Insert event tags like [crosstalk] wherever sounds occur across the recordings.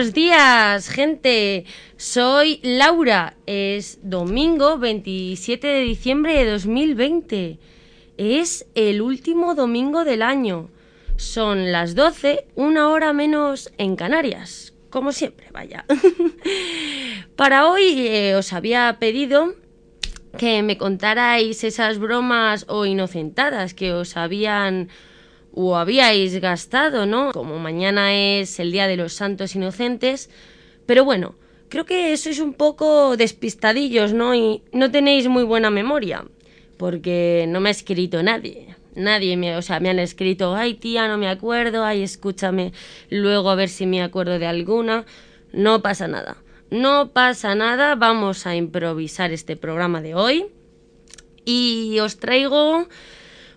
Buenos días, gente. Soy Laura. Es domingo 27 de diciembre de 2020. Es el último domingo del año. Son las 12, una hora menos en Canarias. Como siempre, vaya. [laughs] Para hoy eh, os había pedido que me contarais esas bromas o inocentadas que os habían o habíais gastado, ¿no? Como mañana es el Día de los Santos Inocentes. Pero bueno, creo que sois un poco despistadillos, ¿no? Y no tenéis muy buena memoria. Porque no me ha escrito nadie. Nadie me, o sea, me han escrito, ay tía, no me acuerdo, ay escúchame luego a ver si me acuerdo de alguna. No pasa nada. No pasa nada, vamos a improvisar este programa de hoy. Y os traigo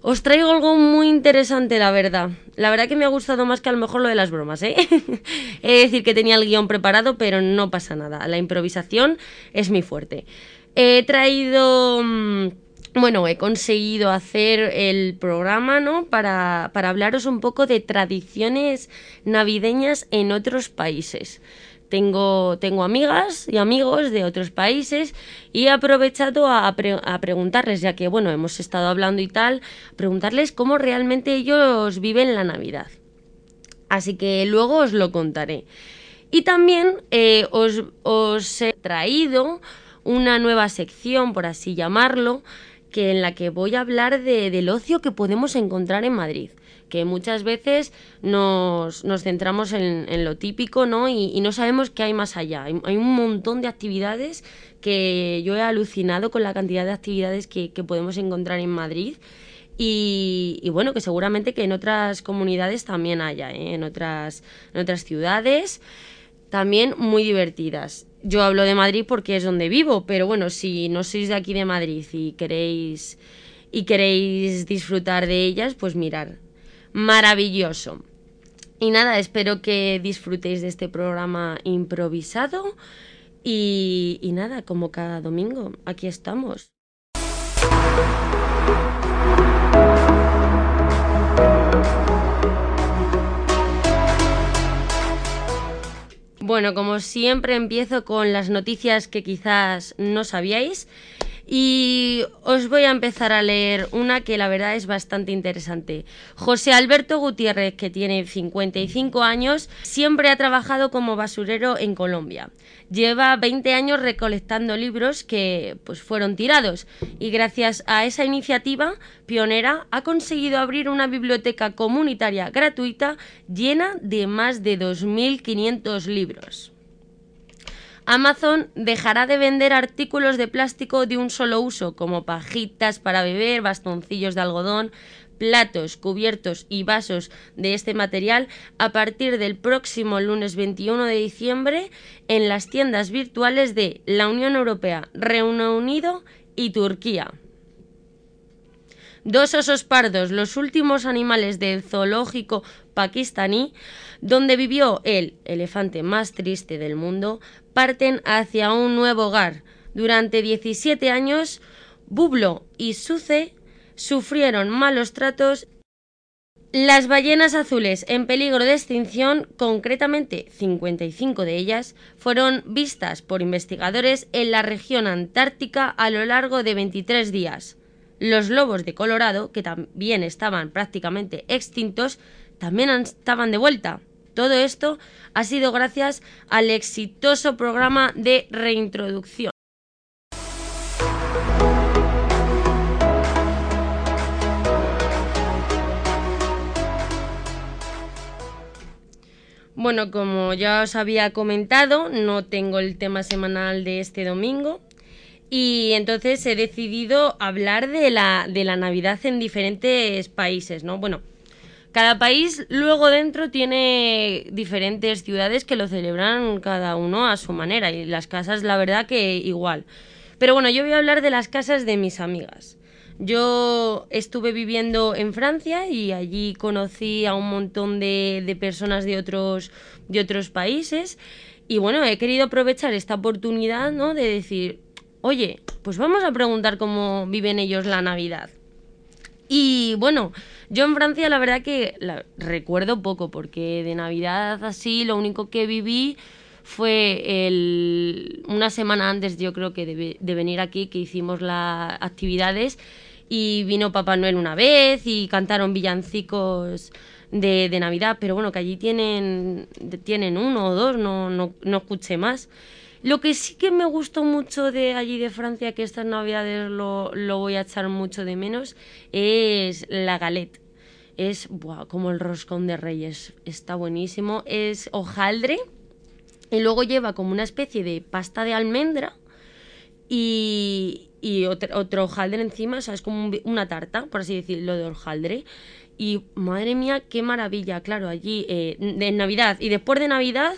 os traigo algo muy interesante, la verdad. La verdad que me ha gustado más que a lo mejor lo de las bromas, ¿eh? [laughs] He de decir que tenía el guion preparado, pero no pasa nada. La improvisación es mi fuerte. He traído... Mm, bueno, he conseguido hacer el programa, ¿no? Para, para hablaros un poco de tradiciones navideñas en otros países. Tengo, tengo amigas y amigos de otros países y he aprovechado a, preguntarles, ya que bueno, hemos estado hablando y tal, preguntarles cómo realmente ellos viven la Navidad. Así que luego os lo contaré. Y también eh, os, os he traído una nueva sección, por así llamarlo, que en la que voy a hablar de, del ocio que podemos encontrar en Madrid que muchas veces nos, nos centramos en, lo típico, ¿no? Y, no sabemos qué hay más allá. Hay, un montón de actividades que yo he alucinado con la cantidad de actividades que, podemos encontrar en Madrid. Y, bueno, que seguramente que en otras comunidades también haya, ¿eh? en, otras, en otras ciudades, también muy divertidas. Yo hablo de Madrid porque es donde vivo, pero bueno, si no sois de aquí de Madrid y queréis y queréis disfrutar de ellas, pues mirar, maravilloso. Y nada, espero que disfrutéis de este programa improvisado. Y, nada, como cada domingo, aquí estamos. Bueno, como siempre empiezo con las noticias que quizás no sabíais. Y os voy a empezar a leer una que la verdad es bastante interesante. José Alberto Gutiérrez, que tiene 55 años, siempre ha trabajado como basurero en Colombia. Lleva 20 años recolectando libros que pues fueron tirados y gracias a esa iniciativa pionera ha conseguido abrir una biblioteca comunitaria gratuita llena de más de 2.500 libros. Amazon dejará de vender artículos de plástico de un solo uso, como pajitas para beber, bastoncillos de algodón, platos, cubiertos y vasos de este material a partir del próximo lunes 21 de diciembre en las tiendas virtuales de la Unión Europea, Reino Unido y Turquía. Dos osos pardos, los últimos animales del zoológico pakistaní, donde vivió el elefante más triste del mundo, parten hacia un nuevo hogar. Durante 17 años, Bublo y Suce sufrieron malos tratos. Las ballenas azules en peligro de extinción, concretamente 55 de ellas, fueron vistas por investigadores en la región antártica a lo largo de 23 días. Los lobos de Colorado, que también estaban prácticamente extintos, también estaban de vuelta. Todo esto ha sido gracias al exitoso programa de reintroducción. Bueno, como ya os había comentado, no tengo el tema semanal de este domingo y entonces he decidido hablar de la, de la Navidad en diferentes países, ¿no? Bueno, cada país luego dentro tiene diferentes ciudades que lo celebran cada uno a su manera y las casas la verdad que igual. Pero bueno, yo voy a hablar de las casas de mis amigas. Yo estuve viviendo en Francia y allí conocí a un montón de, personas de otros, de otros países y bueno, he querido aprovechar esta oportunidad, ¿no? De decir, oye, pues vamos a preguntar cómo viven ellos la Navidad. Y bueno, yo en Francia la verdad que recuerdo poco, porque de Navidad así lo único que viví fue el, una semana antes yo creo que de, de venir aquí que hicimos las actividades y vino Papá Noel una vez y cantaron villancicos de, de Navidad, pero bueno, que allí tienen, tienen uno o dos, no, no, no escuché más. Lo que sí que me gustó mucho de allí de Francia, que estas navidades lo, voy a echar mucho de menos, es la galette. Es buah, como el roscón de reyes, está buenísimo. Es hojaldre y luego lleva como una especie de pasta de almendra y, y otro, hojaldre encima, o sea, es como una tarta, por así decirlo, de hojaldre. Y madre mía, qué maravilla, claro, allí eh, de Navidad. Y después de Navidad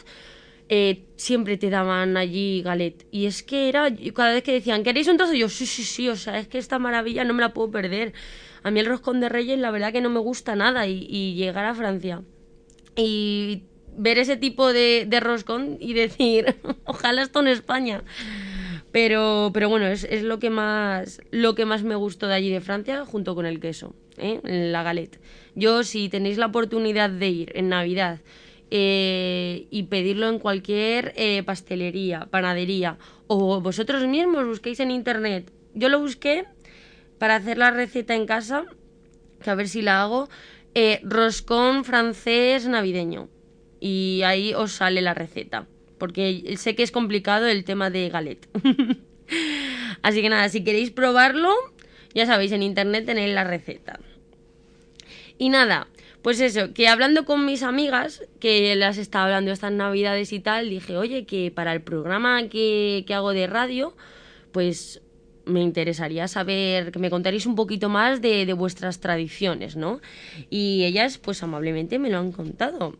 eh, siempre te daban allí galet. Y es que era, cada vez que decían, ¿queréis un trozo? Yo, sí, sí, sí, o sea, es que esta maravilla no me la puedo perder. A mí el roscón de reyes, la verdad que no me gusta nada. Y, llegar a Francia y ver ese tipo de, de roscón y decir, [laughs] ojalá esto en España. Pero, pero bueno, es, es, lo, que más, lo que más me gustó de allí de Francia, junto con el queso, ¿eh? la galette. Yo, si tenéis la oportunidad de ir en Navidad eh, y pedirlo en cualquier eh, pastelería, panadería o vosotros mismos busquéis en internet. Yo lo busqué para hacer la receta en casa, que a ver si la hago, eh, roscón francés navideño. Y ahí os sale la receta, porque sé que es complicado el tema de galette. [laughs] Así que nada, si queréis probarlo, ya sabéis, en internet tenéis la receta. Y nada, pues eso, que hablando con mis amigas, que las estaba hablando estas navidades y tal, dije, oye, que para el programa que, hago de radio, pues me interesaría saber, que me contaréis un poquito más de, vuestras tradiciones, ¿no? Y ellas, pues amablemente me lo han contado.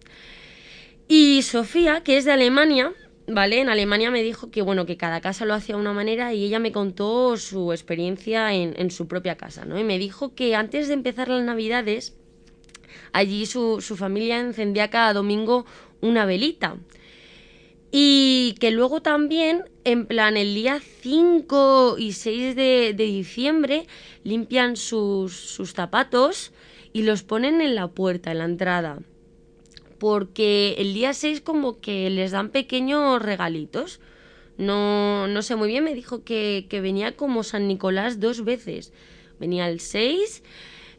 Y Sofía, que es de Alemania, ¿vale? En Alemania me dijo que, bueno, que cada casa lo hacía de una manera y ella me contó su experiencia en, en su propia casa, ¿no? Y me dijo que antes de empezar las navidades, Allí su, familia encendía cada domingo una velita. Y que luego también, en plan, el día 5 y 6 de, diciembre, limpian sus, sus, zapatos y los ponen en la puerta, en la entrada. Porque el día 6 como que les dan pequeños regalitos. No, no sé muy bien, me dijo que, que venía como San Nicolás dos veces. Venía el 6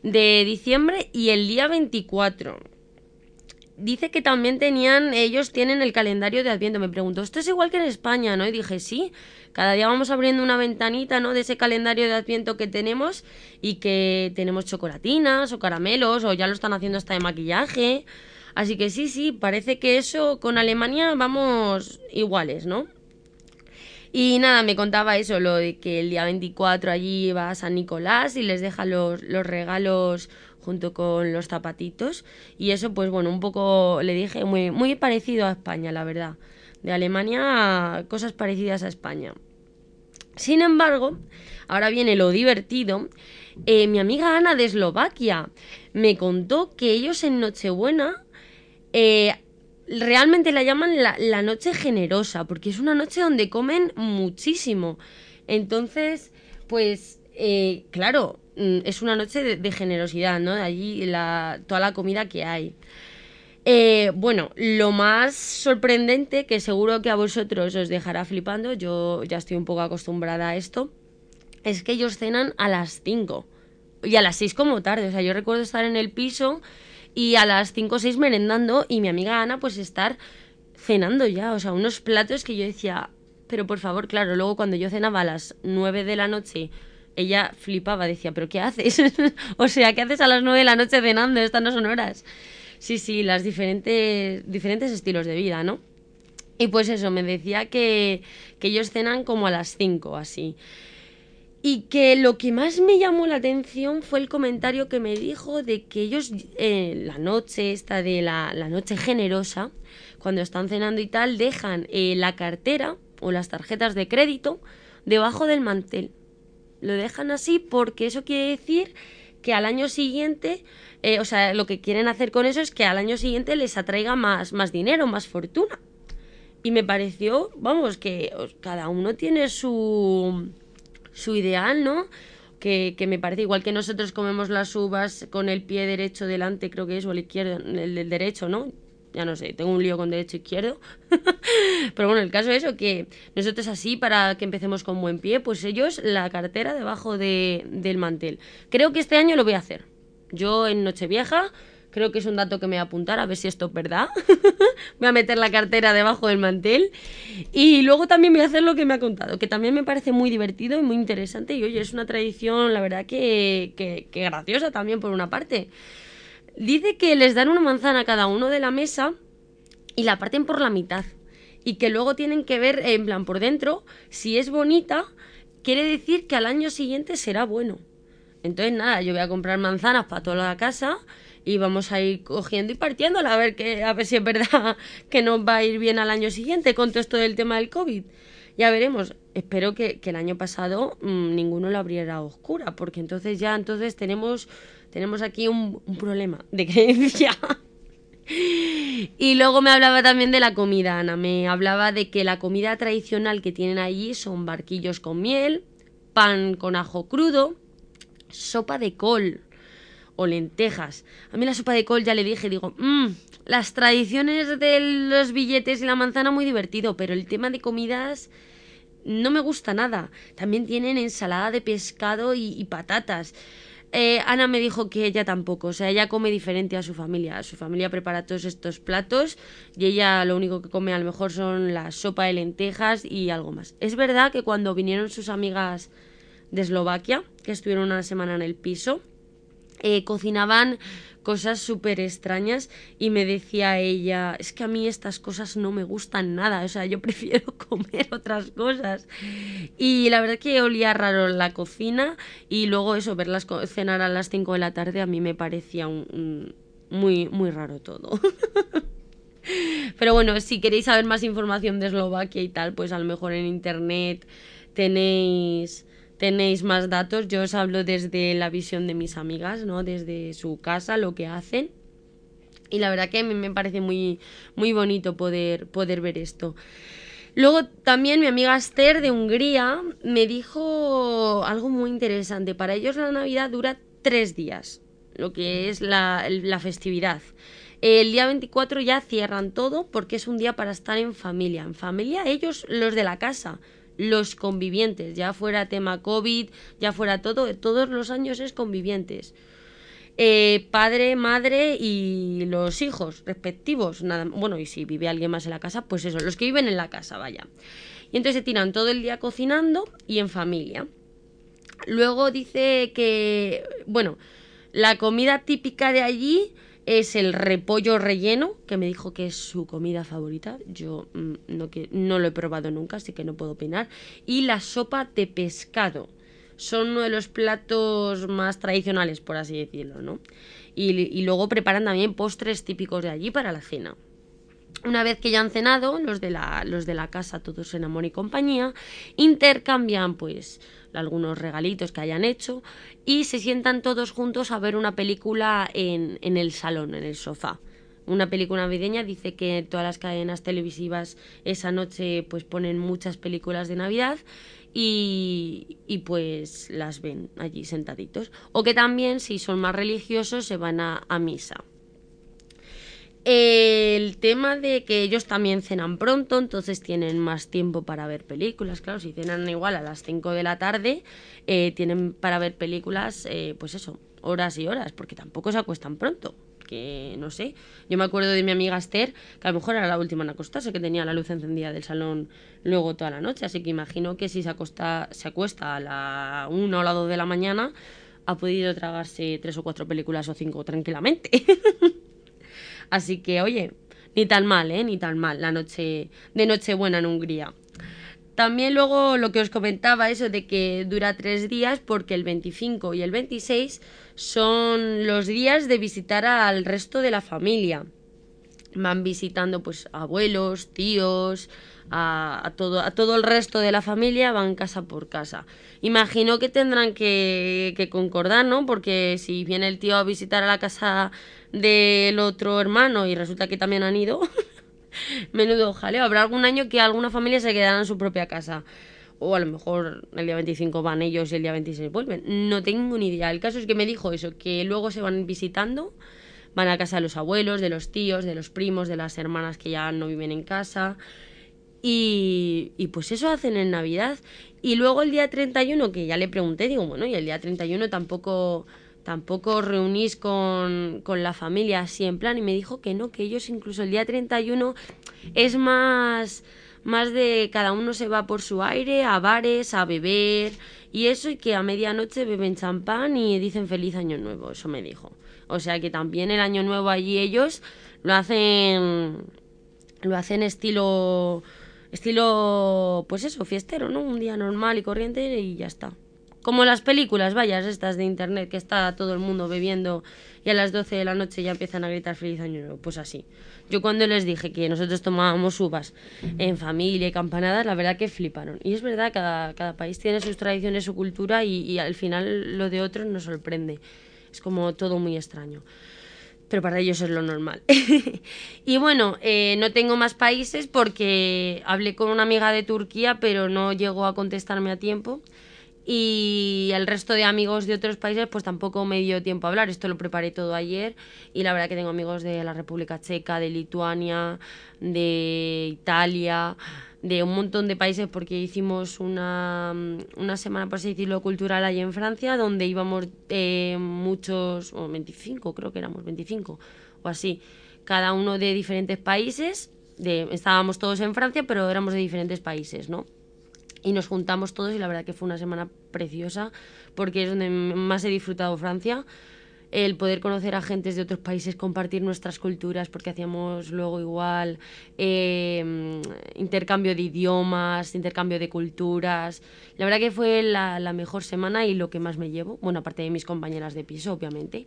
de diciembre y el día 24. Dice que también tenían, ellos tienen el calendario de Adviento. Me preguntó, ¿esto es igual que en España? ¿no? Y dije, sí, cada día vamos abriendo una ventanita, ¿no? De ese calendario de Adviento que tenemos y que tenemos chocolatinas o caramelos o ya lo están haciendo hasta de maquillaje. Así que sí, sí, parece que eso con Alemania vamos iguales, ¿no? Y nada, me contaba eso, lo de que el día 24 allí va a San Nicolás y les deja los, los regalos junto con los zapatitos. Y eso, pues bueno, un poco le dije muy, muy parecido a España, la verdad. De Alemania, cosas parecidas a España. Sin embargo, ahora viene lo divertido. Eh, mi amiga Ana de Eslovaquia me contó que ellos en Nochebuena eh, realmente la llaman la, noche generosa, porque es una noche donde comen muchísimo. Entonces, pues, eh, claro, mm, es una noche de, generosidad, ¿no? De allí la, toda la comida que hay. Eh, bueno, lo más sorprendente, que seguro que a vosotros os dejará flipando, yo ya estoy un poco acostumbrada a esto, es que ellos cenan a las 5 y a las 6 como tarde. O sea, yo recuerdo estar en el piso y a las 5 o 6 merendando y mi amiga Ana pues estar cenando ya, o sea, unos platos que yo decía, pero por favor, claro, luego cuando yo cenaba a las 9 de la noche, ella flipaba, decía, pero ¿qué haces? [laughs] o sea, ¿qué haces a las 9 de la noche cenando? Estas no son horas. Sí, sí, las diferentes, diferentes estilos de vida, ¿no? Y pues eso, me decía que, que ellos cenan como a las 5, así. Y que lo que más me llamó la atención fue el comentario que me dijo de que ellos, eh, la noche esta de la, noche generosa, cuando están cenando y tal, dejan eh, la cartera o las tarjetas de crédito debajo del mantel. Lo dejan así porque eso quiere decir que al año siguiente, eh, o sea, lo que quieren hacer con eso es que al año siguiente les atraiga más, más dinero, más fortuna. Y me pareció, vamos, que cada uno tiene su su ideal, ¿no? que, que, me parece igual que nosotros comemos las uvas con el pie derecho delante, creo que es, o el izquierdo, el del derecho, ¿no? Ya no sé, tengo un lío con derecho e izquierdo. [laughs] Pero bueno, el caso es eso, que nosotros así, para que empecemos con buen pie, pues ellos la cartera debajo de, del mantel. Creo que este año lo voy a hacer. Yo en Nochevieja Creo que es un dato que me voy a apuntar a ver si esto es verdad. [laughs] voy a meter la cartera debajo del mantel. Y luego también voy a hacer lo que me ha contado, que también me parece muy divertido y muy interesante. Y oye, es una tradición, la verdad, que, que, graciosa también por una parte. Dice que les dan una manzana a cada uno de la mesa y la parten por la mitad. Y que luego tienen que ver, en plan, por dentro, si es bonita, quiere decir que al año siguiente será bueno. Entonces, nada, yo voy a comprar manzanas para toda la casa y vamos a ir cogiendo y partiéndola a ver que a ver si es verdad [laughs] que nos va a ir bien al año siguiente con todo esto del tema del COVID. Ya veremos. Espero que, el año pasado mm, ninguno lo abriera a oscura, porque entonces ya entonces tenemos, tenemos aquí un, un problema de [laughs] creencia. y luego me hablaba también de la comida, Ana. Me hablaba de que la comida tradicional que tienen allí son barquillos con miel, pan con ajo crudo, sopa de col, o lentejas. A mí la sopa de col ya le dije, digo, mmm, las tradiciones de los billetes y la manzana muy divertido, pero el tema de comidas no me gusta nada. También tienen ensalada de pescado y, patatas. Eh, Ana me dijo que ella tampoco, o sea, ella come diferente a su familia. Su familia prepara todos estos platos y ella lo único que come a lo mejor son la sopa de lentejas y algo más. Es verdad que cuando vinieron sus amigas de Eslovaquia, que estuvieron una semana en el piso, eh, cocinaban cosas súper extrañas y me decía ella, es que a mí estas cosas no me gustan nada, o sea, yo [laughs] prefiero comer otras cosas. Y la verdad que olía raro la cocina y luego eso, verlas cenar a las 5 de la tarde a mí me parecía un, muy, muy raro todo. [laughs] Pero bueno, si queréis saber más información de Eslovaquia y tal, pues a lo mejor en internet tenéis tenéis más datos. Yo os hablo desde la visión de mis amigas, ¿no? Desde su casa, lo que hacen. Y la verdad que a mí me parece muy, muy bonito poder, poder ver esto. Luego también mi amiga Esther de Hungría me dijo algo muy interesante. Para ellos la Navidad dura tres días, lo que es la, la festividad. El día 24 ya cierran todo porque es un día para estar en familia. En familia ellos, los de la casa, los convivientes, ya fuera tema COVID, ya fuera todo, todos los años es convivientes. Eh, padre, madre y los hijos respectivos. Nada, bueno, y si vive alguien más en la casa, pues eso, los que viven en la casa, vaya. Y entonces se tiran todo el día cocinando y en familia. Luego dice que, bueno, la comida típica de allí es el repollo relleno, que me dijo que es su comida favorita. Yo mm, no, no lo he probado nunca, así que no puedo opinar. Y la sopa de pescado. Son uno de los platos más tradicionales, por así decirlo, ¿no? Y, y luego preparan también postres típicos de allí para la cena. Una vez que ya han cenado, los de la, los de la casa, todos en amor y compañía, intercambian pues algunos regalitos que hayan hecho y se sientan todos juntos a ver una película en, en el salón, en el sofá una película navideña. Dice que todas las cadenas televisivas esa noche pues ponen muchas películas de Navidad y, y, pues las ven allí sentaditos. O que también, si son más religiosos, se van a, a misa. El tema de que ellos también cenan pronto, entonces tienen más tiempo para ver películas. Claro, si cenan igual a las 5 de la tarde, eh, tienen para ver películas, eh, pues eso, horas y horas, porque tampoco se acuestan pronto. Que no sé. Yo me acuerdo de mi amiga Esther, que a lo mejor era la última en acostarse, que tenía la luz encendida del salón luego toda la noche. Así que imagino que si se, se acuesta a la 1 o la 2 de la mañana, ha podido tragarse tres o cuatro películas o cinco tranquilamente. [laughs] Así que, oye, ni tan mal, ¿eh? Ni tan mal la noche de Nochebuena en Hungría. También luego lo que os comentaba, eso de que dura tres días porque el 25 y el 26 son los días de visitar al resto de la familia. Van visitando pues abuelos, tíos, a, todo, a todo el resto de la familia van casa por casa. Imagino que tendrán que, concordar, ¿no? Porque si viene el tío a visitar a la casa del otro hermano y resulta que también han ido, [laughs] menudo jaleo. Habrá algún año que alguna familia se quedará en su propia casa. O a lo mejor el día 25 van ellos y el día 26 vuelven. No tengo ni idea. El caso es que me dijo eso, que luego se van visitando, van a casa de los abuelos, de los tíos, de los primos, de las hermanas que ya no viven en casa. Y, pues eso hacen en Navidad. Y luego el día 31, que ya le pregunté, digo, bueno, y el día 31 tampoco tampoco reunís con, con, la familia así en plan y me dijo que no, que ellos incluso el día 31 es más más de cada uno se va por su aire, a bares, a beber y eso y que a medianoche beben champán y dicen feliz año nuevo, eso me dijo. O sea que también el año nuevo allí ellos lo hacen lo hacen estilo estilo pues eso, fiestero, ¿no? Un día normal y corriente y ya está. Como las películas, vayas, estas de internet, que está todo el mundo bebiendo y a las 12 de la noche ya empiezan a gritar feliz año nuevo. Pues así. Yo cuando les dije que nosotros tomábamos uvas en familia y campanadas, la verdad que fliparon. Y es verdad, cada, cada país tiene sus tradiciones, su cultura y, y al final lo de otros nos sorprende. Es como todo muy extraño pero para ellos es lo normal. [laughs] y bueno, eh, no tengo más países porque hablé con una amiga de Turquía, pero no llegó a contestarme a tiempo y el resto de amigos de otros países pues tampoco me dio tiempo a hablar. Esto lo preparé todo ayer y la verdad que tengo amigos de la República Checa, de Lituania, de Italia, de un montón de países porque hicimos una, una semana, por así decirlo, cultural allí en Francia donde íbamos eh, muchos, o 25 creo que éramos, 25 o así, cada uno de diferentes países. De, estábamos todos en Francia, pero éramos de diferentes países, ¿no? y nos juntamos todos y la verdad que fue una semana preciosa porque es donde más he disfrutado Francia el poder conocer a gentes de otros países, compartir nuestras culturas, porque hacíamos luego igual em, intercambio de idiomas, intercambio de culturas. La verdad que fue la, la, mejor semana y lo que más me llevo, bueno, aparte de mis compañeras de piso, obviamente.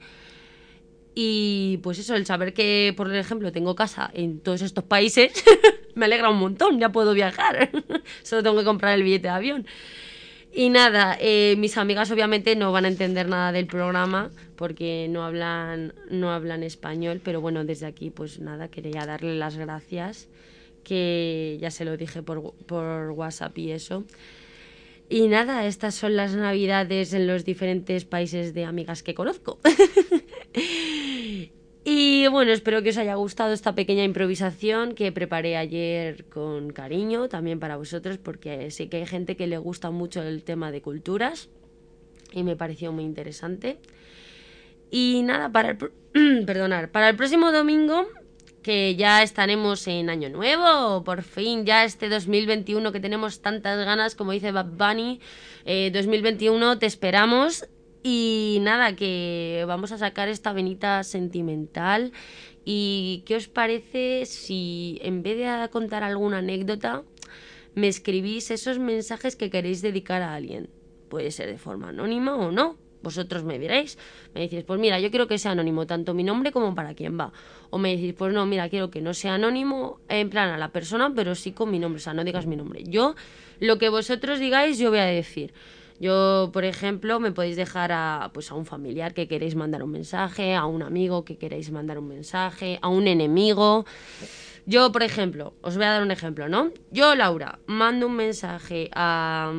Y pues eso, el saber que, por ejemplo, tengo casa en todos estos países, [laughs] me alegra un montón, ya puedo viajar. [laughs] Solo tengo que comprar el billete de avión. Y nada, eh, mis amigas obviamente no van a entender nada del programa porque no hablan, no hablan español, pero bueno, desde aquí pues nada, quería darle las gracias, que ya se lo dije por, por WhatsApp y eso. Y nada, estas son las navidades en los diferentes países de amigas que conozco. [laughs] Y bueno, espero que os haya gustado esta pequeña improvisación que preparé ayer con cariño también para vosotros porque sé que hay gente que le gusta mucho el tema de culturas y me pareció muy interesante. Y nada, para el, [clears throat] perdonar, para el próximo domingo, que ya estaremos en Año Nuevo, por fin, ya este 2021 que tenemos tantas ganas, como dice Bad Bunny, 2021 eh, te esperamos y nada, que vamos a sacar esta venita sentimental. ¿Y qué os parece si en vez de contar alguna anécdota, me escribís esos mensajes que queréis dedicar a alguien? Puede ser de forma anónima o no. Vosotros me diréis, me decís, pues mira, yo quiero que sea anónimo, tanto mi nombre como para quién va. O me decís, pues no, mira, quiero que no sea anónimo en plan a la persona, pero sí con mi nombre, o sea, no digas mi nombre. Yo, lo que vosotros digáis, yo voy a decir. Yo, por ejemplo, me podéis dejar a, pues, a un familiar que queréis mandar un mensaje, a un amigo que queréis mandar un mensaje, a un enemigo. Yo, por ejemplo, os voy a dar un ejemplo, ¿no? Yo, Laura, mando un mensaje a,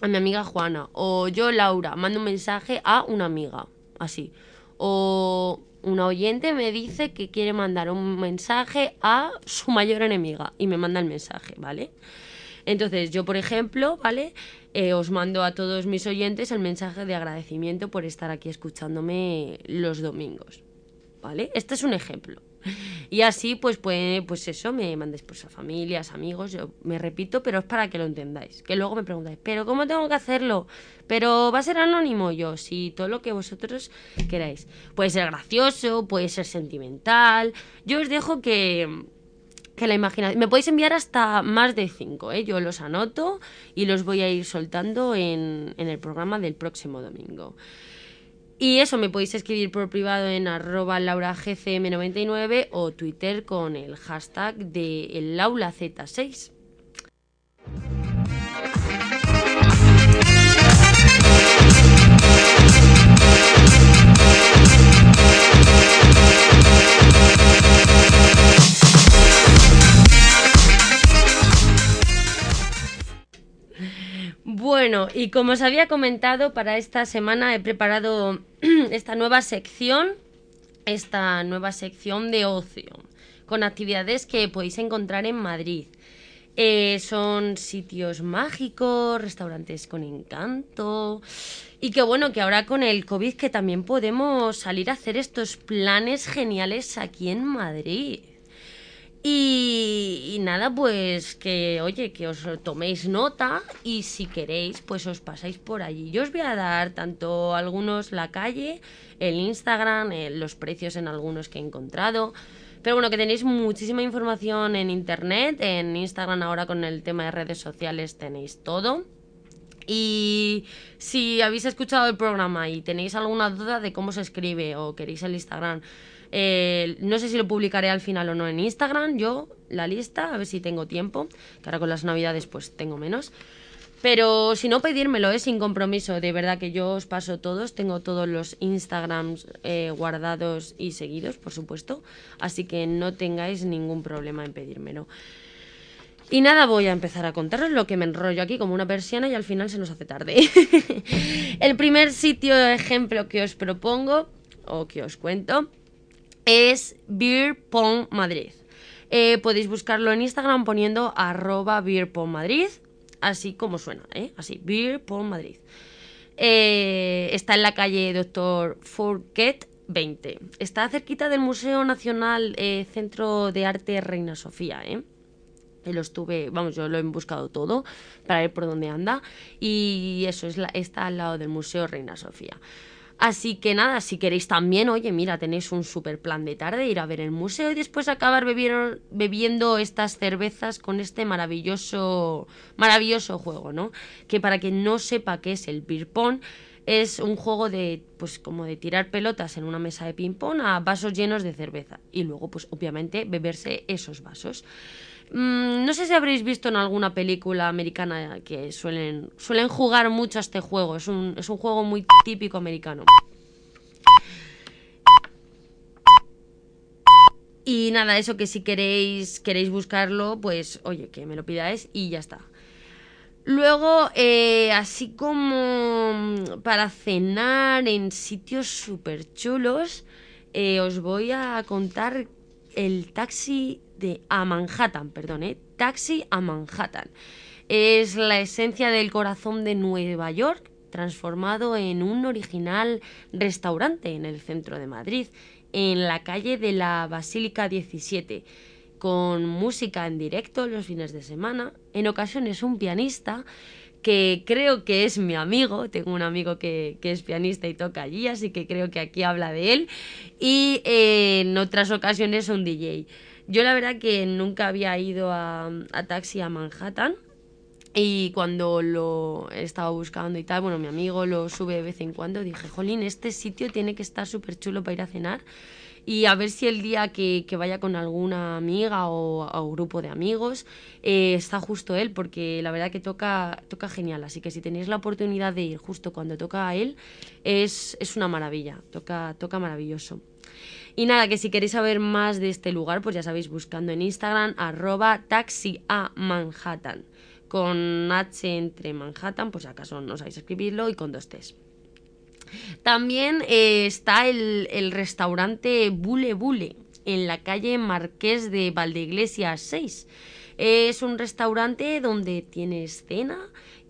a mi amiga Juana. O yo, Laura, mando un mensaje a una amiga. Así. O una oyente me dice que quiere mandar un mensaje a su mayor enemiga y me manda el mensaje, ¿vale? Entonces, yo, por ejemplo, ¿vale? Eh, os mando a todos mis oyentes el mensaje de agradecimiento por estar aquí escuchándome los domingos. ¿Vale? Este es un ejemplo. Y así, pues, pues, pues eso, me mandéis pues, a familias, amigos, yo me repito, pero es para que lo entendáis. Que luego me preguntáis, ¿pero cómo tengo que hacerlo? ¿Pero va a ser anónimo? Yo, sí, todo lo que vosotros queráis. Puede ser gracioso, puede ser sentimental. Yo os dejo que, que la imaginación. Me podéis enviar hasta más de cinco, ¿eh? yo los anoto y los voy a ir soltando en, el programa del próximo domingo. Y eso me podéis escribir por privado en arroba lauragcm99 o Twitter con el hashtag de el laulaz6. Bueno, y como os había comentado, para esta semana he preparado [clears throat] esta nueva sección, esta nueva sección de ocio, con actividades que podéis encontrar en Madrid. Eh, son sitios mágicos, restaurantes con encanto. Y que bueno, que ahora con el COVID que también podemos salir a hacer estos planes geniales aquí en Madrid. Y, nada, pues que, oye, que os toméis nota y si queréis, pues os pasáis por allí. Yo os voy a dar tanto algunos la calle, el Instagram, eh, los precios en algunos que he encontrado. Pero bueno, que tenéis muchísima información en internet, en Instagram ahora con el tema de redes sociales tenéis todo. Y si habéis escuchado el programa y tenéis alguna duda de cómo se escribe o queréis el Instagram, eh, no sé si lo publicaré al final o no en Instagram, yo, la lista, a ver si tengo tiempo, que ahora con las navidades pues tengo menos. Pero si no, pedírmelo, es sin compromiso. De verdad que yo os paso todos. Tengo todos los Instagrams eh, guardados y seguidos, por supuesto. Así que no tengáis ningún problema en pedírmelo. Y nada, voy a empezar a contaros lo que me enrollo aquí como una persiana y al final se nos hace tarde. [laughs] El primer sitio ejemplo que os propongo o que os cuento es Beer Madrid. Eh, podéis buscarlo en Instagram poniendo arroba Beer Madrid, así como suena, ¿eh? así, Beer Madrid. Eh, está en la calle Doctor Forget 20. Está cerquita del Museo Nacional eh, Centro de Arte Reina Sofía, ¿eh? Lo estuve, vamos, yo lo he buscado todo para ver por dónde anda. Y eso, es la, está al lado del Museo Reina Sofía. Así que nada, si queréis también, oye, mira, tenéis un super plan de tarde, ir a ver el museo y después acabar bebiendo, estas cervezas con este maravilloso, maravilloso juego, ¿no? Que para quien no sepa qué es el beer es un juego de, pues como de tirar pelotas en una mesa de ping pong a vasos llenos de cerveza y luego, pues obviamente, beberse esos vasos. Mm, no sé si habréis visto en alguna película americana que suelen, suelen jugar mucho a este juego. Es un, es un juego muy típico americano. Y nada, eso que si queréis, queréis buscarlo, pues oye, que me lo pidáis y ya está. Luego, eh, así como para cenar en sitios súper chulos, eh, os voy a contar el taxi de a Manhattan, perdón, ¿eh? Taxi a Manhattan. Es la esencia del corazón de Nueva York transformado en un original restaurante en el centro de Madrid, en la calle de la Basílica 17, con música en directo los fines de semana, en ocasiones un pianista que creo que es mi amigo, tengo un amigo que, es pianista y toca allí, así que creo que aquí habla de él, y en otras ocasiones un DJ. Yo la verdad que nunca había ido a, taxi a Manhattan. Y cuando lo estaba buscando y tal, bueno, mi amigo lo sube de vez en cuando, dije, jolín, este sitio tiene que estar súper chulo para ir a cenar. Y a ver si el día que, vaya con alguna amiga o, grupo de amigos eh, está justo él, porque la verdad que toca, toca genial. Así que si tenéis la oportunidad de ir justo cuando toca a él, es, es una maravilla, toca, toca maravilloso. Y nada, que si queréis saber más de este lugar, pues ya sabéis, buscando en Instagram arroba taxi a Manhattan. Con H entre Manhattan, pues acaso no sabéis escribirlo, y con dos T's. También eh, está el, restaurante Bule Bule en la calle Marqués de Valdeiglesias 6. Es un restaurante donde tiene escena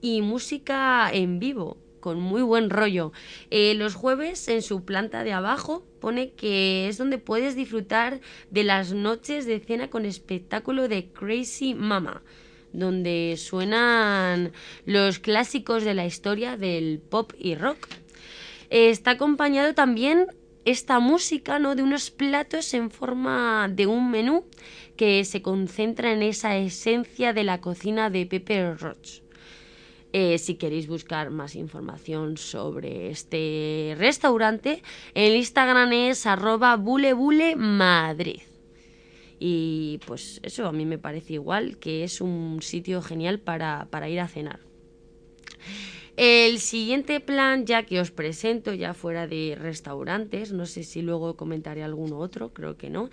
y música en vivo con muy buen rollo. Eh, los jueves en su planta de abajo pone que es donde puedes disfrutar de las noches de cena con espectáculo de Crazy Mama donde suenan los clásicos de la historia del pop y rock. está acompañado también esta música ¿no? de unos platos en forma de un menú que se concentra en esa esencia de la cocina de Pepper Roach. Eh, si queréis buscar más información sobre este restaurante, el Instagram es arroba bulebulemadrid. Y pues eso a mí me parece igual que es un sitio genial para, ir a cenar. El siguiente plan, ya que os presento, ya fuera de restaurantes, no sé si luego comentaré alguno otro, creo que no.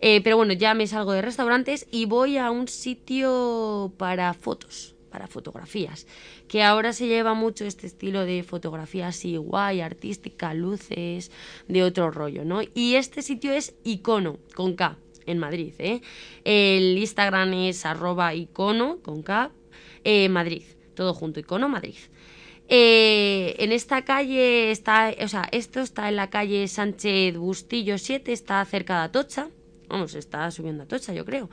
Eh, pero bueno, ya me salgo de restaurantes y voy a un sitio para fotos para fotografías. Que ahora se lleva mucho este estilo de fotografía así guay, artística, luces, de otro rollo, ¿no? Y este sitio es Icono, con K, en Madrid, ¿eh? El Instagram es arroba icono, con K, eh, Madrid, todo junto, Icono Madrid. Eh, en esta calle está, o sea, esto está en la calle Sánchez Bustillo 7, está cerca de Atocha. Vamos, está subiendo a Atocha, yo creo.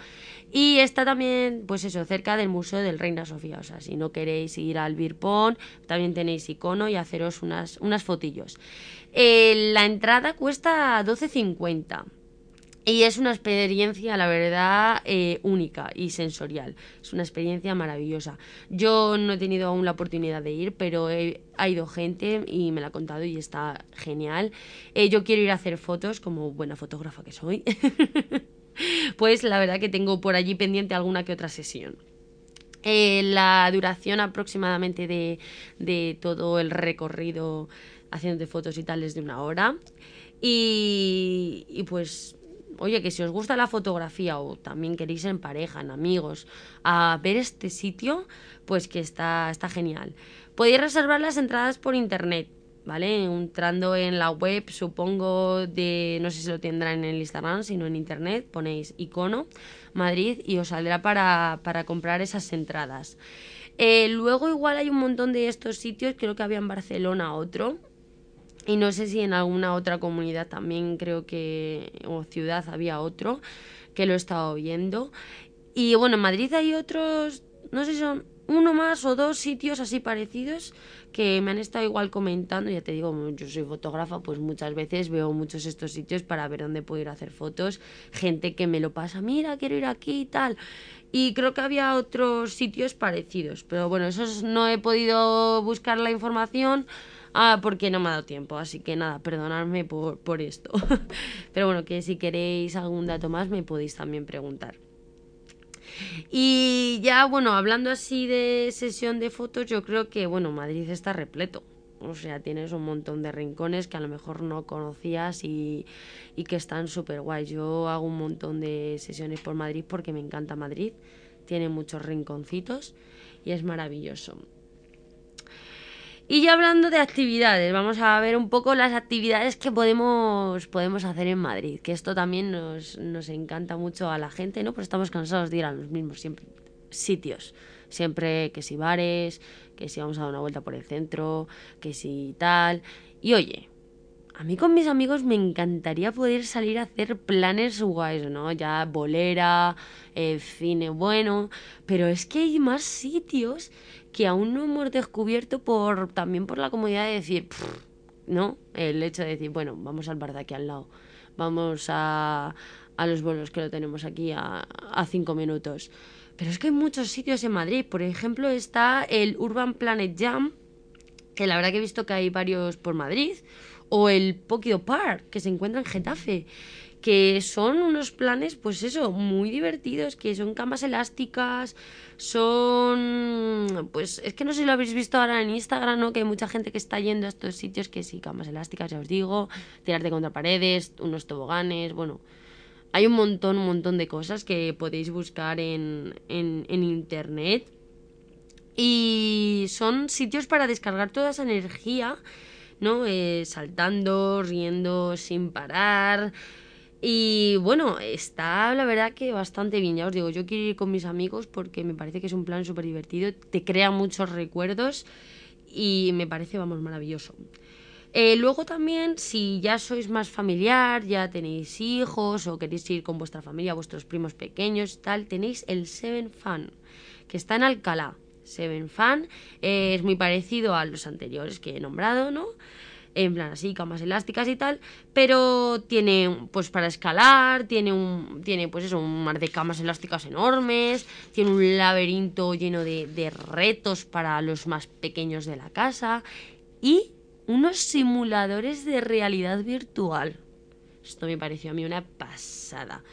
Y está también, pues eso, cerca del Museo del Reina Sofía. O sea, si no queréis ir al Birpón, también tenéis icono y haceros unas, unas fotillos. Eh, la entrada cuesta 12.50. Y es una experiencia, la verdad, eh, única y sensorial. Es una experiencia maravillosa. Yo no he tenido aún la oportunidad de ir, pero he, ha ido gente y me la ha contado y está genial. Eh, yo quiero ir a hacer fotos, como buena fotógrafa que soy. [laughs] pues la verdad que tengo por allí pendiente alguna que otra sesión. Eh, la duración aproximadamente de, de todo el recorrido haciendo fotos y tal es de una hora. Y pues oye, que si os gusta la fotografía o también queréis en pareja, en amigos, a ver este sitio, pues que está, está genial. Podéis reservar las entradas por internet, ¿vale? Entrando en la web, supongo, de, no sé si lo tendrán en el Instagram, sino en internet, ponéis icono Madrid y os saldrá para, para comprar esas entradas. Eh, luego igual hay un montón de estos sitios, creo que había en Barcelona otro, y no sé si en alguna otra comunidad también creo que, o ciudad había otro, que lo he estado viendo. Y bueno, en Madrid hay otros, no sé si son uno más o dos sitios así parecidos que me han estado igual comentando. Ya te digo, yo soy fotógrafa, pues muchas veces veo muchos estos sitios para ver dónde puedo ir a hacer fotos. Gente que me lo pasa, mira, quiero ir aquí y tal. Y creo que había otros sitios parecidos, pero bueno, esos no he podido buscar la información Ah, porque no me ha dado tiempo, así que nada, perdonadme por, por esto. [laughs] Pero bueno, que si queréis algún dato más me podéis también preguntar. Y ya, bueno, hablando así de sesión de fotos, yo creo que, bueno, Madrid está repleto. O sea, tienes un montón de rincones que a lo mejor no conocías y, y que están súper guay. Yo hago un montón de sesiones por Madrid porque me encanta Madrid. Tiene muchos rinconcitos y es maravilloso. Y ya hablando de actividades, vamos a ver un poco las actividades que podemos, podemos hacer en Madrid, que esto también nos, nos encanta mucho a la gente, ¿no? Pues estamos cansados de ir a los mismos sitios. Siempre que si bares, que si vamos a dar una vuelta por el centro, que si tal. Y oye, a mí con mis amigos me encantaría poder salir a hacer planes guays, ¿no? Ya bolera, eh, cine bueno, pero es que hay más sitios que aún no hemos descubierto por también por la comodidad de decir, ¿no? El hecho de decir, bueno, vamos al bar de aquí al lado, vamos a, los vuelos que lo tenemos aquí a, a cinco minutos. Pero es que hay muchos sitios en Madrid, por ejemplo está el Urban Planet Jam, que la verdad que he visto que hay varios por Madrid, o el Pokido Park, que se encuentra en Getafe, que son unos planes, pues eso, muy divertidos, que son camas elásticas, son, pues es que no sé si lo habéis visto ahora en Instagram, ¿no? Que hay mucha gente que está yendo a estos sitios, que sí, camas elásticas, ya os digo, tirarte contra paredes, unos toboganes, bueno, hay un montón, un montón de cosas que podéis buscar en, en, en internet. Y son sitios para descargar toda esa energía ¿no? Eh, saltando, riendo sin parar. Y bueno, está la verdad que bastante bien. Ya os digo, yo quiero ir con mis amigos porque me parece que es un plan súper divertido. Te crea muchos recuerdos y me parece, vamos, maravilloso. Eh, luego también, si ya sois más familiar, ya tenéis hijos o queréis ir con vuestra familia, vuestros primos pequeños, tal, tenéis el Seven Fun, que está en Alcalá. Seven Fan. es muy parecido a los anteriores que he nombrado, ¿no? En plan así, camas elásticas y tal. Pero tiene, pues para escalar, tiene un. Tiene, pues eso, un mar de camas elásticas enormes. Tiene un laberinto lleno de, de retos para los más pequeños de la casa. Y unos simuladores de realidad virtual. Esto me pareció a mí una pasada.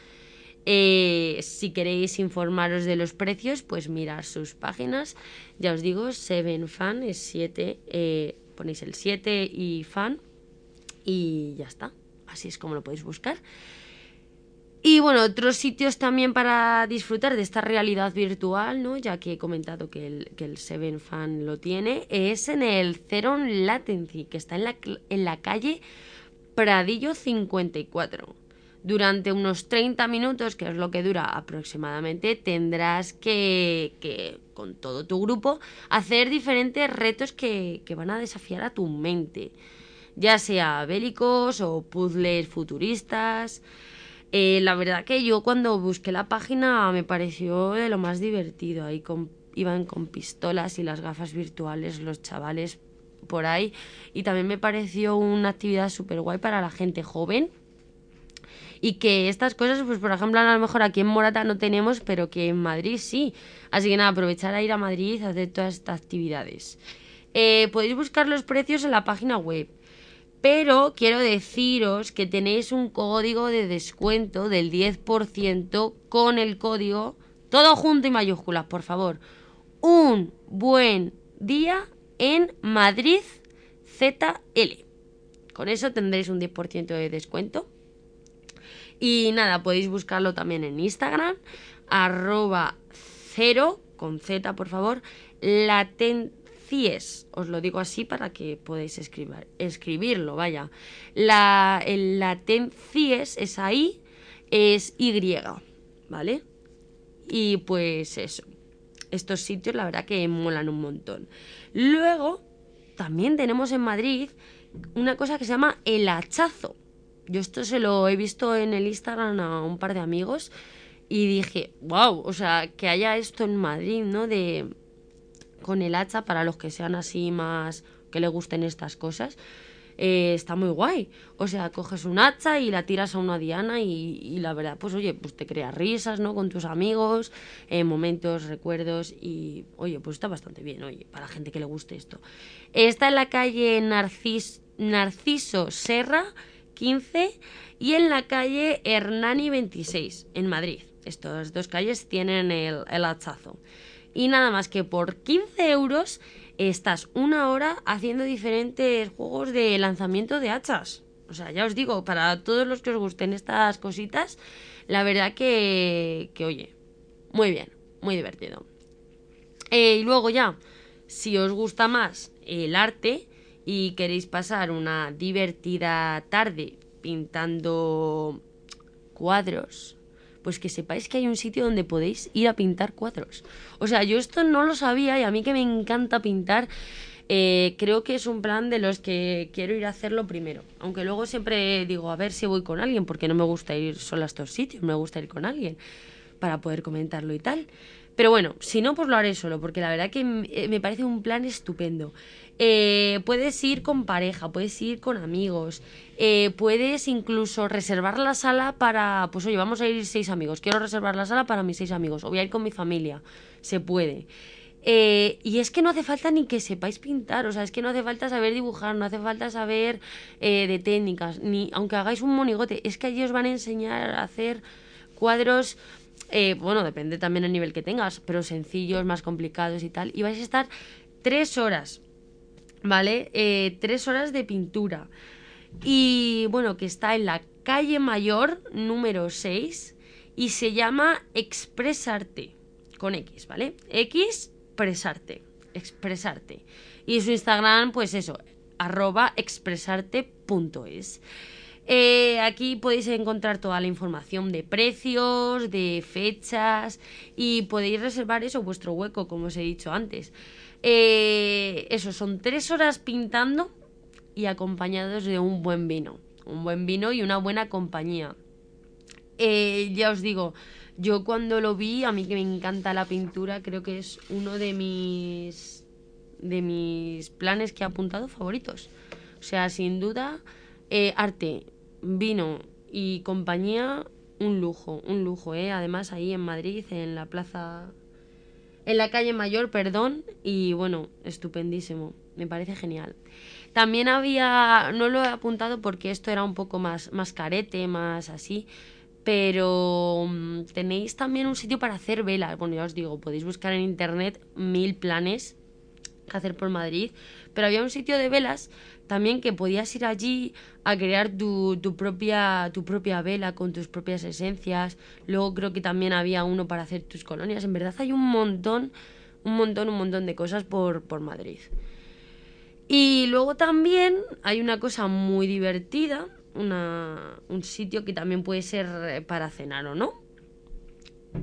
Eh, si queréis informaros de los precios, pues mirad sus páginas. Ya os digo, 7fan es 7, eh, ponéis el 7 y fan y ya está. Así es como lo podéis buscar. Y bueno, otros sitios también para disfrutar de esta realidad virtual, ¿no? Ya que he comentado que el, que el Seven Fan lo tiene, es en el Zero Latency, que está en la, en la calle Pradillo 54. Durante unos 30 minutos, que es lo que dura aproximadamente, tendrás que con todo tu grupo, hacer diferentes retos que, que van a desafiar a tu mente. Ya sea bélicos o puzzles futuristas. Eh, la verdad que yo cuando busqué la página me pareció de lo más divertido. Ahí iban con pistolas y las gafas virtuales los chavales por ahí. Y también me pareció una actividad súper guay para la gente joven. Y que estas cosas, pues por ejemplo, a lo mejor aquí en Morata no tenemos, pero que en Madrid sí. Así que nada, aprovechar a ir a Madrid a hacer todas estas actividades. Eh, podéis buscar los precios en la página web. Pero quiero deciros que tenéis un código de descuento del 10% con el código, todo junto y mayúsculas, por favor. Un buen día en Madrid ZL. Con eso tendréis un 10% de descuento. Y nada, podéis buscarlo también en Instagram, arroba cero, con Z por favor, latent CIES, os lo digo así para que podáis escribir, escribirlo, vaya. La, el laten CIES es ahí, es Y, ¿vale? Y pues eso, estos sitios la verdad que molan un montón. Luego, también tenemos en Madrid una cosa que se llama el hachazo. Yo esto se lo he visto en el Instagram a un par de amigos y dije, wow, o sea, que haya esto en Madrid, ¿no? De con el hacha para los que sean así más que le gusten estas cosas. Eh, está muy guay. O sea, coges un hacha y la tiras a una diana y, la verdad, pues oye, pues te crea risas, ¿no? Con tus amigos, eh, momentos, recuerdos y oye, pues está bastante bien, oye, para gente que le guste esto. Está en la calle Narciso Serra 15 y en la calle Hernani 26 en Madrid. Estas dos calles tienen el, el hachazo. Y nada más que por 15 euros estás una hora haciendo diferentes juegos de lanzamiento de hachas. O sea, ya os digo, para todos los que os gusten estas cositas, la verdad que, que oye, muy bien, muy divertido. Eh, y luego ya, si os gusta más el arte y queréis pasar una divertida tarde pintando cuadros, pues que sepáis que hay un sitio donde podéis ir a pintar cuadros. O sea, yo esto no lo sabía y a mí que me encanta pintar, eh, creo que es un plan de los que quiero ir a hacerlo primero. Aunque luego siempre digo, a ver si voy con alguien, porque no me gusta ir solo a estos sitios, me gusta ir con alguien para poder comentarlo y tal. Pero bueno, si no, pues lo haré solo, porque la verdad que eh, me parece un plan estupendo. Eh, puedes ir con pareja, puedes ir con amigos, eh, puedes incluso reservar la sala para, pues oye, vamos a ir seis amigos, quiero reservar la sala para mis seis amigos, o voy a ir con mi familia, se puede. y es que no hace falta ni que sepáis pintar, o sea, es que no hace falta saber dibujar, no hace falta saber de técnicas, ni aunque hagáis un monigote, es que allí os van a enseñar a hacer cuadros eh, bueno, depende también del nivel que tengas, pero sencillos, más complicados y tal. Y vais a estar tres horas, ¿vale? Eh, tres horas de pintura. Y bueno, que está en la calle mayor número 6 y se llama Expresarte, con X, ¿vale? X, expresarte, expresarte. Y su Instagram, pues eso, arroba expresarte.es. Eh, aquí podéis encontrar toda la información de precios, de fechas y podéis reservar eso, vuestro hueco, como os he dicho antes. Eh, eso, son tres horas pintando y acompañados de un buen vino. Un buen vino y una buena compañía. Eh, ya os digo, yo cuando lo vi, a mí que me encanta la pintura, creo que es uno de mis de mis planes que he apuntado favoritos. O sea, sin duda, arte, vino y compañía, un lujo, un lujo, ¿eh? Además ahí en Madrid, en la plaza, en la calle Mayor, perdón, y bueno, estupendísimo, me parece genial. También había, no lo he apuntado porque esto era un poco más, más carete, más así, pero mm, tenéis también un sitio para hacer velas. Bueno, ya os digo, podéis buscar en internet mil planes que hacer por Madrid, pero había un sitio de velas también que podías ir allí a crear tu, propia, tu propia vela con tus propias esencias. Luego creo que también había uno para hacer tus colonias. En verdad hay un montón, un montón, un montón de cosas por, por Madrid. Y luego también hay una cosa muy divertida, una, un sitio que también puede ser para cenar o no,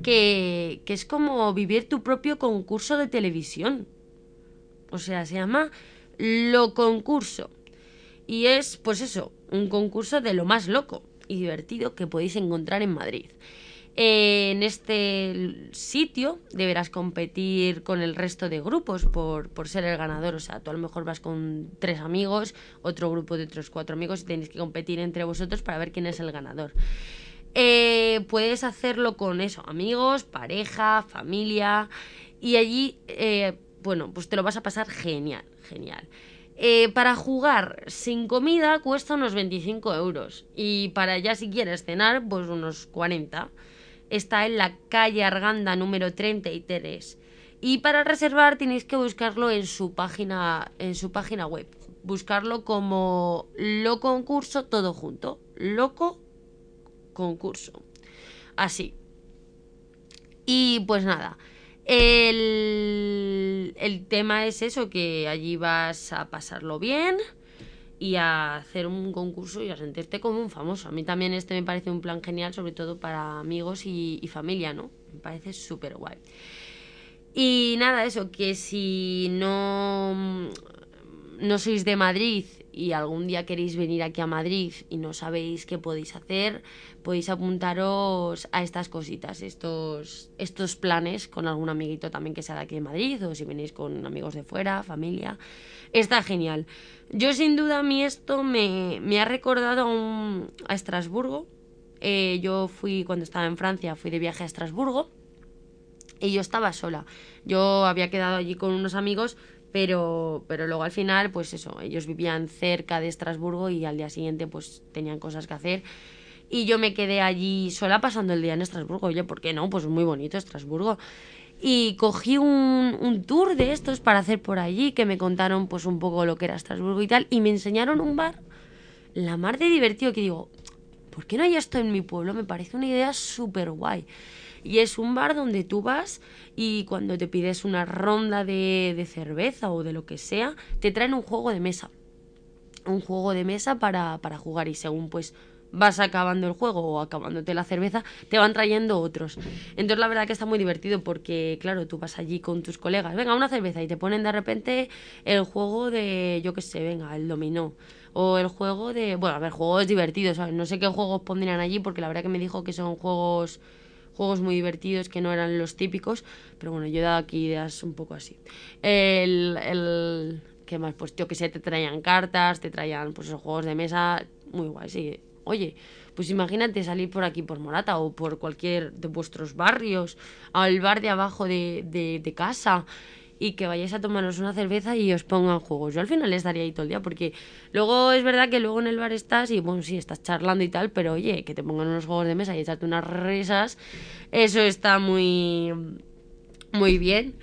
que, que es como vivir tu propio concurso de televisión. O sea, se llama Lo Concurso. Y es, pues eso, un concurso de lo más loco y divertido que podéis encontrar en Madrid. En este sitio deberás competir con el resto de grupos por, por, ser el ganador. O sea, tú a lo mejor vas con tres amigos, otro grupo de otros cuatro amigos y tenéis que competir entre vosotros para ver quién es el ganador. Eh, puedes hacerlo con eso, amigos, pareja, familia. Y allí, eh, bueno, pues te lo vas a pasar genial, genial. Eh, para jugar sin comida cuesta unos 25 euros y para ya si quieres cenar pues unos 40. Está en la calle Arganda número 33 y para reservar tenéis que buscarlo en su página en su página web. Buscarlo como Lo Concurso todo junto. Loco Concurso. Así. Y pues nada, el, el tema es eso, que allí vas a pasarlo bien y a hacer un concurso y a sentirte como un famoso. A mí también este me parece un plan genial, sobre todo para amigos y, familia, ¿no? Me parece súper guay. Y nada, eso, que si no, no sois de Madrid y algún día queréis venir aquí a Madrid y no sabéis qué podéis hacer, podéis apuntaros a estas cositas, estos, estos planes con algún amiguito también que sea de aquí de Madrid o si venís con amigos de fuera, familia. Está genial. Yo sin duda a mí esto me, me ha recordado a, a Estrasburgo. Eh, yo fui cuando estaba en Francia, fui de viaje a Estrasburgo y yo estaba sola. Yo había quedado allí con unos amigos pero, pero luego al final, pues eso, ellos vivían cerca de Estrasburgo y al día siguiente pues tenían cosas que hacer. Y yo me quedé allí sola pasando el día en Estrasburgo. Oye, ¿por qué no? Pues muy bonito Estrasburgo. Y cogí un, un tour de estos para hacer por allí, que me contaron pues un poco lo que era Estrasburgo y tal. Y me enseñaron un bar, la mar de divertido, que digo, ¿por qué no hay esto en mi pueblo? Me parece una idea súper guay. Y es un bar donde tú vas y cuando te pides una ronda de, de cerveza o de lo que sea, te traen un juego de mesa. Un juego de mesa para, para jugar y según pues vas acabando el juego o acabándote la cerveza, te van trayendo otros. Entonces la verdad que está muy divertido porque, claro, tú vas allí con tus colegas, venga, una cerveza y te ponen de repente el juego de, yo qué sé, venga, el dominó. O el juego de, bueno, a ver, juegos divertidos, ¿sabes? No sé qué juegos pondrían allí porque la verdad que me dijo que son juegos juegos muy divertidos que no eran los típicos, pero bueno, yo he dado aquí ideas un poco así. El, el ¿qué más? Pues yo que sé, te traían cartas, te traían pues juegos de mesa, muy guay, sí. Oye, pues imagínate salir por aquí por Morata o por cualquier de vuestros barrios, al bar de abajo de, de, de casa y que vayáis a tomaros una cerveza y os pongan juegos. Yo al final estaría ahí todo el día, porque luego es verdad que luego en el bar estás y bueno, sí, estás charlando y tal, pero oye, que te pongan unos juegos de mesa y echarte unas risas, eso está muy, muy bien.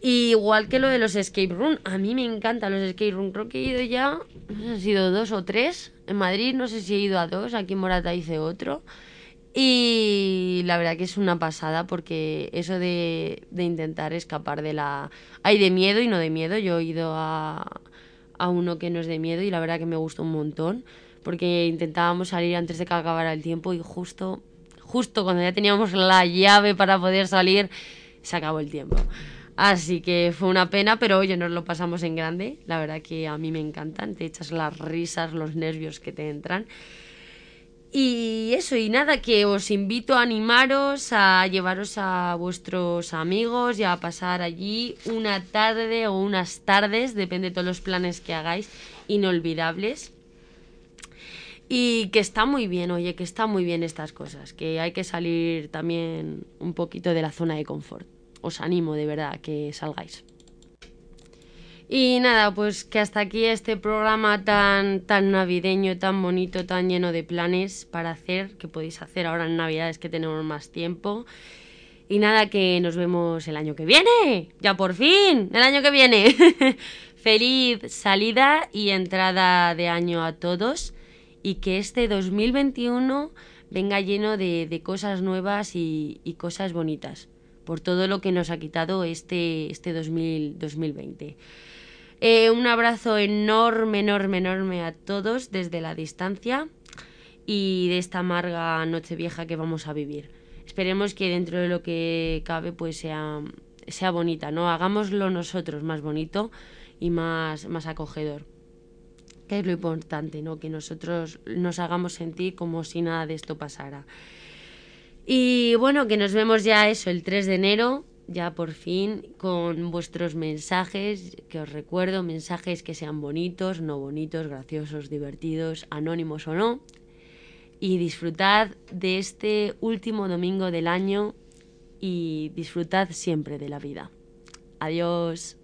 igual que lo de los escape room, a mí me encantan los escape room. Creo que he ido ya, no sé si han sido dos o tres. En Madrid no sé si he ido a dos, aquí en Morata hice otro. Y la verdad que es una pasada porque eso de, intentar escapar de la... Hay de miedo y no de miedo. Yo he ido a, a uno que no es de miedo y la verdad que me gustó un montón porque intentábamos salir antes de que acabara el tiempo y justo, justo cuando ya teníamos la llave para poder salir, se acabó el tiempo. Así que fue una pena, pero oye, nos lo pasamos en grande. La verdad que a mí me encantan. Te echas las risas, los nervios que te entran. Y eso, y nada, que os invito a animaros a llevaros a vuestros amigos y a pasar allí una tarde o unas tardes, depende de todos los planes que hagáis, inolvidables. Y que está muy bien, oye, que está muy bien estas cosas, que hay que salir también un poquito de la zona de confort. Os animo de verdad que salgáis. Y nada, pues que hasta aquí este programa tan, tan navideño, tan bonito, tan lleno de planes para hacer, que podéis hacer ahora en Navidades que tenemos más tiempo. Y nada, que nos vemos el año que viene. Ya por fin, el año que viene. [laughs] Feliz salida y entrada de año a todos. Y que este 2021 venga lleno de, cosas nuevas y, cosas bonitas. Por todo lo que nos ha quitado este, este 2020. Eh, un abrazo enorme, enorme, enorme a todos desde la distancia y de esta amarga noche vieja que vamos a vivir. Esperemos que dentro de lo que cabe pues sea, sea bonita, ¿no? Hagámoslo nosotros más bonito y más, más acogedor. Que es lo importante, ¿no? Que nosotros nos hagamos sentir como si nada de esto pasara. Y bueno, que nos vemos ya eso el 3 de enero, ya por fin, con vuestros mensajes, que os recuerdo, mensajes que sean bonitos, no bonitos, graciosos, divertidos, anónimos o no, y disfrutad de este último domingo del año y disfrutad siempre de la vida. Adiós.